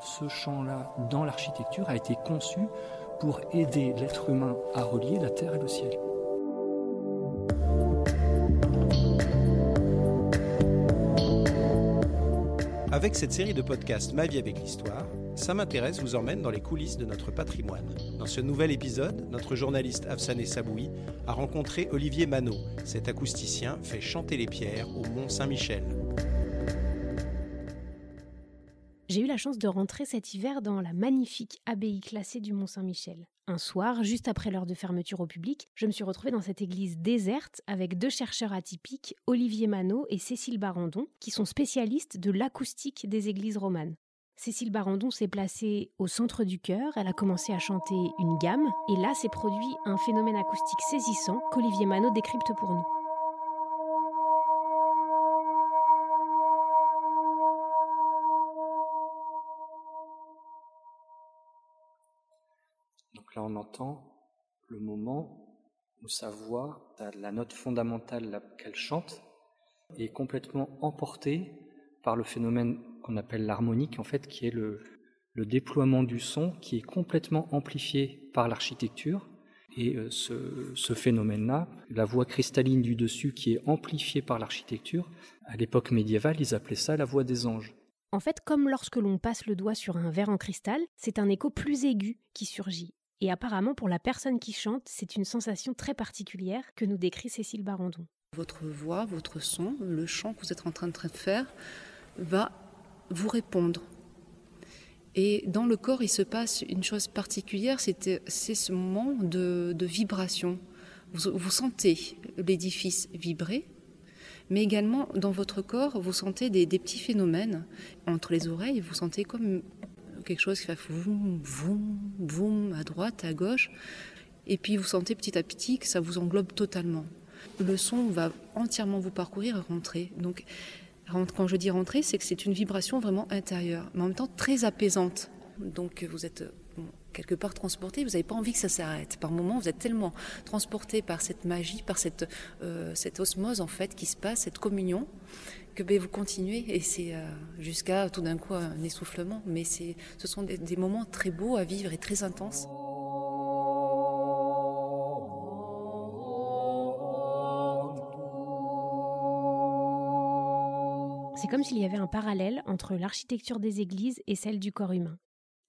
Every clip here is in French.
Ce chant-là, dans l'architecture, a été conçu pour aider l'être humain à relier la terre et le ciel. Avec cette série de podcasts Ma vie avec l'histoire, ça m'intéresse vous emmène dans les coulisses de notre patrimoine. Dans ce nouvel épisode, notre journaliste Afsané Saboui a rencontré Olivier Manot. Cet acousticien fait chanter les pierres au Mont Saint-Michel. J'ai eu la chance de rentrer cet hiver dans la magnifique abbaye classée du Mont Saint-Michel. Un soir, juste après l'heure de fermeture au public, je me suis retrouvée dans cette église déserte avec deux chercheurs atypiques, Olivier Manot et Cécile Barandon, qui sont spécialistes de l'acoustique des églises romanes. Cécile Barandon s'est placée au centre du chœur, elle a commencé à chanter une gamme, et là s'est produit un phénomène acoustique saisissant qu'Olivier Manot décrypte pour nous. Le moment où sa voix, la note fondamentale qu'elle chante, est complètement emportée par le phénomène qu'on appelle l'harmonique, en fait, qui est le, déploiement du son qui est complètement amplifié par l'architecture. Et euh, ce, ce phénomène-là, la voix cristalline du dessus qui est amplifiée par l'architecture, à l'époque médiévale, ils appelaient ça la voix des anges. En fait, comme lorsque l'on passe le doigt sur un verre en cristal, c'est un écho plus aigu qui surgit. Et apparemment, pour la personne qui chante, c'est une sensation très particulière que nous décrit Cécile Barandon. Votre voix, votre son, le chant que vous êtes en train de faire va vous répondre. Et dans le corps, il se passe une chose particulière, c'est ce moment de, vibration. Vous, sentez l'édifice vibrer, mais également dans votre corps, vous sentez des, petits phénomènes. Entre les oreilles, vous sentez comme quelque chose qui fait voum, voum, voum, à droite, à gauche. Et puis vous sentez petit à petit que ça vous englobe totalement. Le son va entièrement vous parcourir et rentrer. Donc quand je dis rentrer, c'est que c'est une vibration vraiment intérieure, mais en même temps très apaisante. Donc vous êtes quelque part transporté, vous n'avez pas envie que ça s'arrête. Par moments, vous êtes tellement transporté par cette magie, par cette, euh, cette osmose en fait qui se passe, cette communion, que ben, vous continuez et c'est euh, jusqu'à tout d'un coup un essoufflement. Mais ce sont des moments très beaux à vivre et très intenses. C'est comme s'il y avait un parallèle entre l'architecture des églises et celle du corps humain.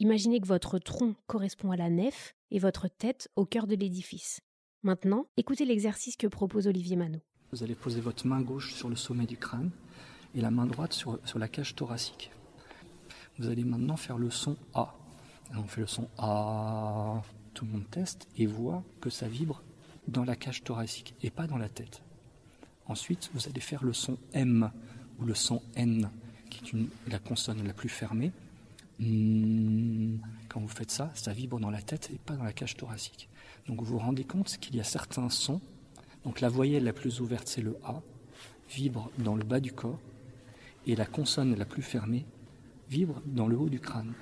Imaginez que votre tronc correspond à la nef et votre tête au cœur de l'édifice. Maintenant, écoutez l'exercice que propose Olivier Manot. Vous allez poser votre main gauche sur le sommet du crâne et la main droite sur, sur la cage thoracique. Vous allez maintenant faire le son A. on fait le son A, tout le monde teste et voit que ça vibre dans la cage thoracique et pas dans la tête. Ensuite, vous allez faire le son M ou le son N, qui est la consonne la plus fermée. Quand vous faites ça, ça vibre dans la tête et pas dans la cage thoracique. Donc vous vous rendez compte qu'il y a certains sons. Donc la voyelle la plus ouverte, c'est le A, vibre dans le bas du corps, et la consonne la plus fermée vibre dans le haut du crâne.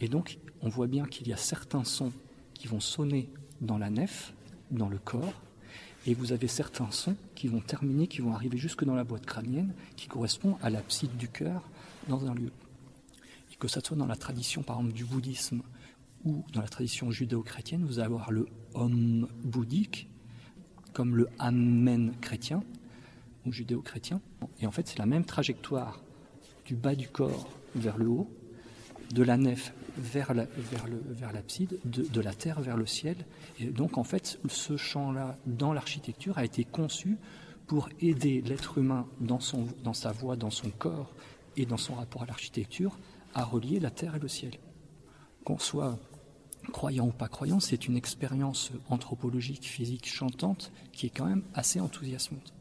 Et donc on voit bien qu'il y a certains sons qui vont sonner dans la nef, dans le corps, et vous avez certains sons qui vont terminer, qui vont arriver jusque dans la boîte crânienne, qui correspond à l'abside du cœur dans un lieu. Et que ça soit dans la tradition, par exemple, du bouddhisme ou dans la tradition judéo-chrétienne, vous allez avoir le Om bouddhique, comme le Amen chrétien ou judéo-chrétien. Et en fait, c'est la même trajectoire du bas du corps vers le haut, de la nef vers l'abside, de, la terre vers le ciel. Et donc en fait, ce champ-là, dans l'architecture, a été conçu pour aider l'être humain dans, son, dans sa voix, dans son corps et dans son rapport à l'architecture, à relier la terre et le ciel. Qu'on soit croyant ou pas croyant, c'est une expérience anthropologique, physique, chantante qui est quand même assez enthousiasmante.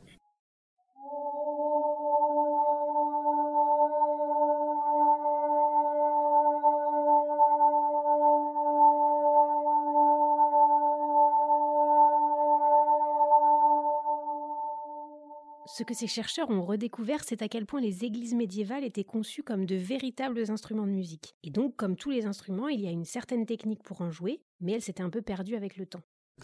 Ce que ces chercheurs ont redécouvert, c'est à quel point les églises médiévales étaient conçues comme de véritables instruments de musique. Et donc, comme tous les instruments, il y a une certaine technique pour en jouer, mais elle s'était un peu perdue avec le temps.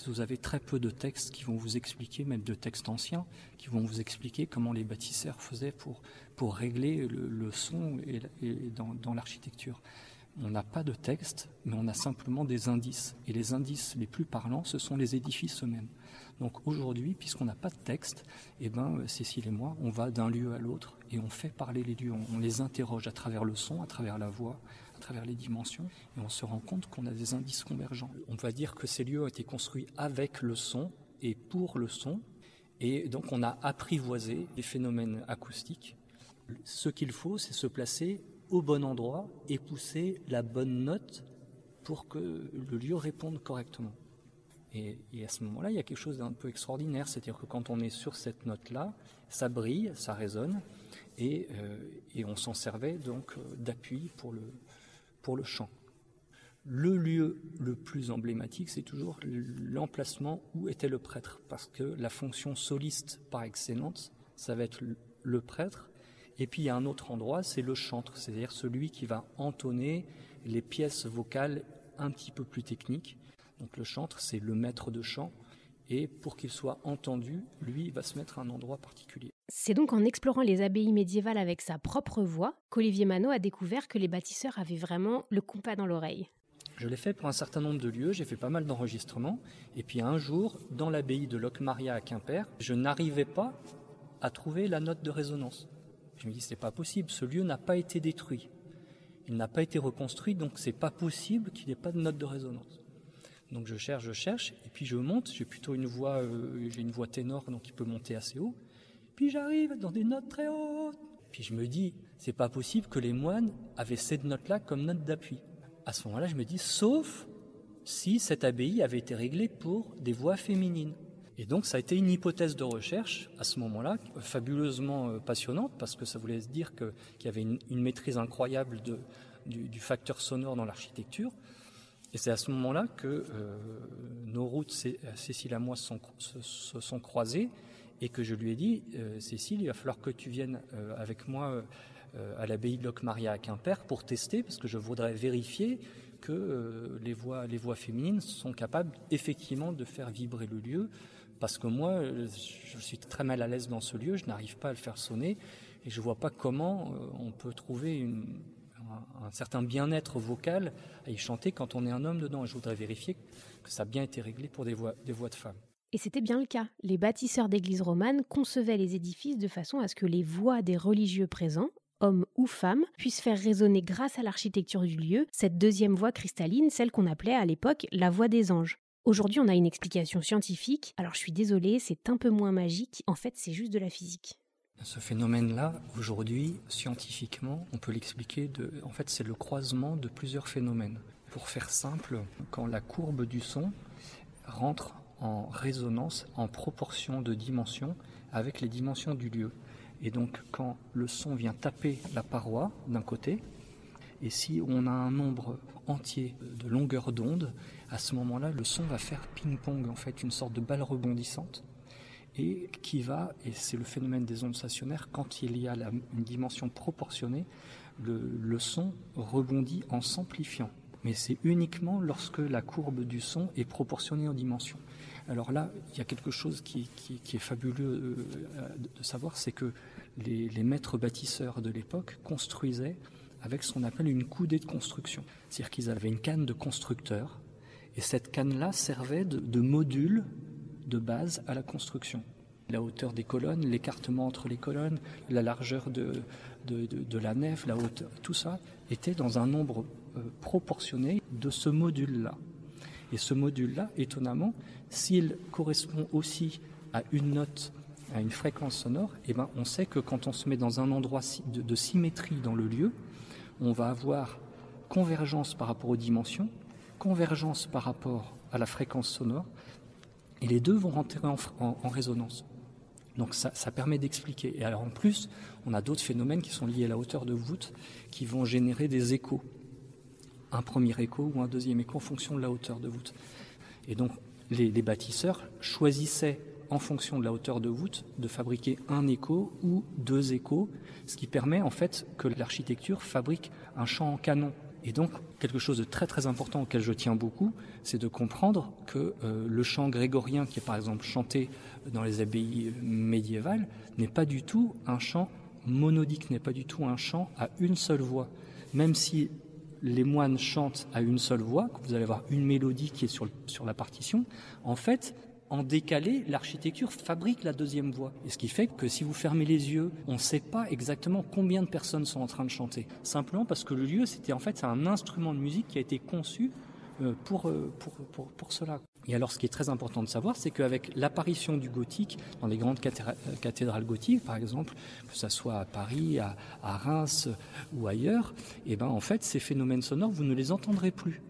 Vous avez très peu de textes qui vont vous expliquer, même de textes anciens, qui vont vous expliquer comment les bâtisseurs faisaient pour, pour régler le, son et, dans, l'architecture. On n'a pas de texte, mais on a simplement des indices. Et les indices les plus parlants, ce sont les édifices eux-mêmes. Donc aujourd'hui, puisqu'on n'a pas de texte, eh ben, Cécile et moi, on va d'un lieu à l'autre et on fait parler les lieux. On, les interroge à travers le son, à travers la voix, à travers les dimensions, et on se rend compte qu'on a des indices convergents. On va dire que ces lieux ont été construits avec le son et pour le son, et donc on a apprivoisé les phénomènes acoustiques. Ce qu'il faut, c'est se placer au bon endroit et pousser la bonne note pour que le lieu réponde correctement. Et, à ce moment-là, il y a quelque chose d'un peu extraordinaire, c'est-à-dire que quand on est sur cette note-là, ça brille, ça résonne, et, euh, on s'en servait donc euh, d'appui pour le, pour le chant. Le lieu le plus emblématique, c'est toujours l'emplacement où était le prêtre, parce que la fonction soliste par excellence, ça va être le prêtre, et puis il y a un autre endroit, c'est le chantre, c'est-à-dire celui qui va entonner les pièces vocales un petit peu plus techniques. Donc le chantre, c'est le maître de chant, et pour qu'il soit entendu, lui, il va se mettre à un endroit particulier. C'est donc en explorant les abbayes médiévales avec sa propre voix qu'Olivier Manot a découvert que les bâtisseurs avaient vraiment le compas dans l'oreille. Je l'ai fait pour un certain nombre de lieux, j'ai fait pas mal d'enregistrements, et puis un jour, dans l'abbaye de Locmaria à Quimper, je n'arrivais pas à trouver la note de résonance. Je me dis, c'est pas possible, ce lieu n'a pas été détruit. Il n'a pas été reconstruit, donc c'est pas possible qu'il n'ait pas de note de résonance. Donc je cherche, je cherche, et puis je monte. J'ai plutôt une voix, euh, j'ai une voix ténor, donc il peut monter assez haut. Puis j'arrive dans des notes très hautes. Puis je me dis, c'est pas possible que les moines avaient cette note-là comme note d'appui. À ce moment-là, je me dis, sauf si cette abbaye avait été réglée pour des voix féminines. Et donc ça a été une hypothèse de recherche à ce moment-là, fabuleusement euh, passionnante, parce que ça voulait dire qu'il y avait une, maîtrise incroyable du, facteur sonore dans l'architecture. Et c'est à ce moment-là que euh, nos routes, Cécile et moi, se sont, croisées et que je lui ai dit, euh, Cécile, il va falloir que tu viennes avec moi à l'abbaye de Locmaria à Quimper pour tester, parce que je voudrais vérifier que les, voix, les voix féminines sont capables effectivement de faire vibrer le lieu parce que moi, je suis très mal à l'aise dans ce lieu, je n'arrive pas à le faire sonner, et je ne vois pas comment euh, on peut trouver un, certain bien-être vocal à y chanter quand on est un homme dedans. je voudrais vérifier que ça a bien été réglé pour des voix, des voix de femmes. Et c'était bien le cas. Les bâtisseurs d'églises romanes concevaient les édifices de façon à ce que les voix des religieux présents, hommes ou femmes, puissent faire résonner grâce à l'architecture du lieu cette deuxième voix cristalline, celle qu'on appelait à l'époque la voix des anges. Aujourd'hui, on a une explication scientifique. Alors, je suis désolée, c'est un peu moins magique. En fait, c'est juste de la physique. Ce phénomène-là, aujourd'hui, scientifiquement, on peut l'expliquer. En fait, c'est le croisement de plusieurs phénomènes. Pour faire simple, quand la courbe du son rentre en résonance, en proportion de dimension avec les dimensions du lieu. Et donc, quand le son vient taper la paroi d'un côté, et si on a un nombre entier de longueurs d'onde, à ce moment-là, le son va faire ping-pong, en fait, une sorte de balle rebondissante, et qui va, et c'est le phénomène des ondes stationnaires, quand il y a une dimension proportionnée, le, son rebondit en s'amplifiant. Mais c'est uniquement lorsque la courbe du son est proportionnée en dimension. Alors là, il y a quelque chose qui, est fabuleux euh, de savoir, c'est que les maîtres bâtisseurs de l'époque construisaient avec ce qu'on appelle une coudée de construction. C'est-à-dire qu'ils avaient une canne de constructeur, et cette canne-là servait de, module de base à la construction. La hauteur des colonnes, l'écartement entre les colonnes, la largeur de, la nef, la hauteur, tout ça était dans un nombre euh, proportionné de ce module-là. Et ce module-là, étonnamment, s'il correspond aussi à une note, à une fréquence sonore, eh ben, on sait que quand on se met dans un endroit de symétrie dans le lieu, on va avoir convergence par rapport aux dimensions, convergence par rapport à la fréquence sonore, et les deux vont rentrer en, résonance. Donc ça, permet d'expliquer. Et alors en plus, on a d'autres phénomènes qui sont liés à la hauteur de voûte, qui vont générer des échos. Un premier écho ou un deuxième écho en fonction de la hauteur de voûte. Et donc les, les bâtisseurs choisissaient en fonction de la hauteur de voûte, de fabriquer un écho ou deux échos, ce qui permet en fait que l'architecture fabrique un champ en canon. Et donc, quelque chose de très très important auquel je tiens beaucoup, c'est de comprendre que euh, le chant grégorien, qui est par exemple chanté dans les abbayes médiévales, n'est pas du tout un chant monodique, n'est pas du tout un chant à une seule voix. Même si les moines chantent à une seule voix, vous allez avoir une mélodie qui est sur, sur la partition, en fait, en décalé, l'architecture fabrique la deuxième voix. Et ce qui fait que si vous fermez les yeux, on ne sait pas exactement combien de personnes sont en train de chanter. Simplement parce que le lieu, c'était en fait un instrument de musique qui a été conçu euh, pour, euh, pour, pour, pour cela. Et alors, ce qui est très important de savoir, c'est qu'avec l'apparition du gothique dans les grandes euh, cathédrales gothiques, par exemple, que ce soit à Paris, à, Reims ou ailleurs, eh ben, en fait, ces phénomènes sonores, vous ne les entendrez plus.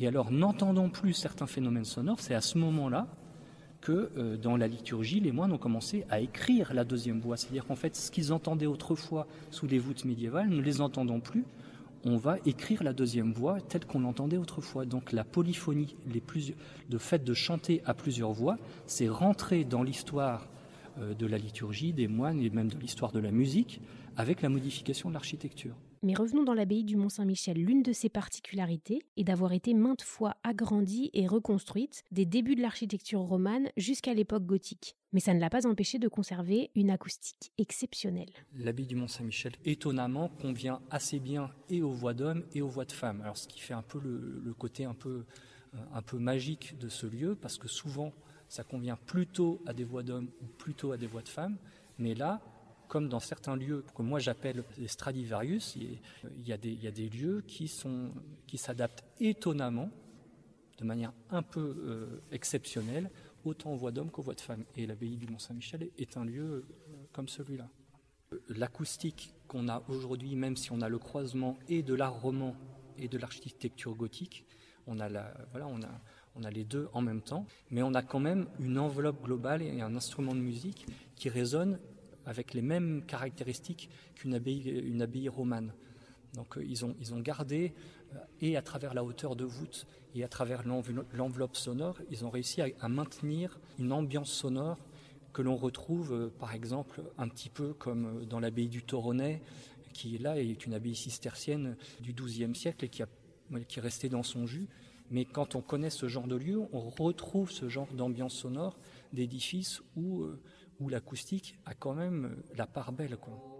Et alors, n'entendant plus certains phénomènes sonores, c'est à ce moment-là que euh, dans la liturgie, les moines ont commencé à écrire la deuxième voix. C'est-à-dire qu'en fait, ce qu'ils entendaient autrefois sous les voûtes médiévales, ne les entendant plus, on va écrire la deuxième voix telle qu'on l'entendait autrefois. Donc la polyphonie, le fait de chanter à plusieurs voix, c'est rentrer dans l'histoire euh, de la liturgie, des moines et même de l'histoire de la musique, avec la modification de l'architecture. Mais revenons dans l'abbaye du Mont-Saint-Michel. L'une de ses particularités est d'avoir été maintes fois agrandie et reconstruite des débuts de l'architecture romane jusqu'à l'époque gothique. Mais ça ne l'a pas empêché de conserver une acoustique exceptionnelle. L'abbaye du Mont-Saint-Michel, étonnamment, convient assez bien et aux voix d'hommes et aux voix de femmes. Alors, ce qui fait un peu le, côté un peu, euh, un peu magique de ce lieu, parce que souvent, ça convient plutôt à des voix d'hommes ou plutôt à des voix de femmes. Mais là, comme dans certains lieux que moi j'appelle les Stradivarius, il y, a des, lieux qui, s'adaptent étonnamment, de manière un peu euh, exceptionnelle, autant aux voix d'hommes qu'aux voix de femmes. Et l'abbaye du Mont-Saint-Michel est un lieu euh, comme celui-là. L'acoustique qu'on a aujourd'hui, même si on a le croisement et de l'art roman et de l'architecture gothique, on a, voilà, on, a, on a les deux en même temps, mais on a quand même une enveloppe globale et un instrument de musique qui résonne avec les mêmes caractéristiques qu'une abbaye, romane. Donc euh, ils, ont, ils ont gardé, euh, et à travers la hauteur de voûte et à travers l'enveloppe sonore, ils ont réussi à, maintenir une ambiance sonore que l'on retrouve euh, par exemple un petit peu comme dans l'abbaye du Toronnet, qui est là est une abbaye cistercienne du XIIe siècle et qui, a, qui est restée dans son jus. Mais quand on connaît ce genre de lieu, on retrouve ce genre d'ambiance sonore d'édifices où où l'acoustique a quand même la part belle. Quoi.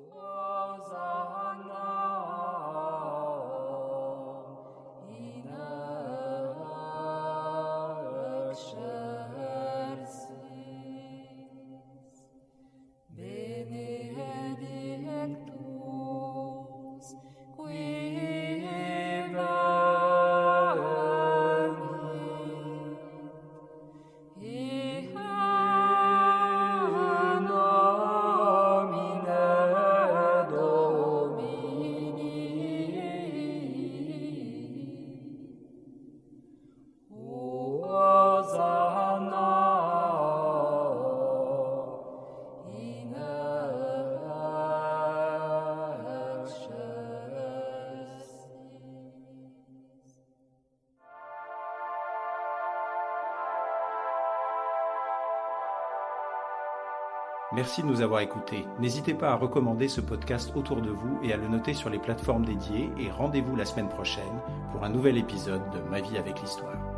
Merci de nous avoir écoutés. N'hésitez pas à recommander ce podcast autour de vous et à le noter sur les plateformes dédiées et rendez-vous la semaine prochaine pour un nouvel épisode de Ma vie avec l'histoire.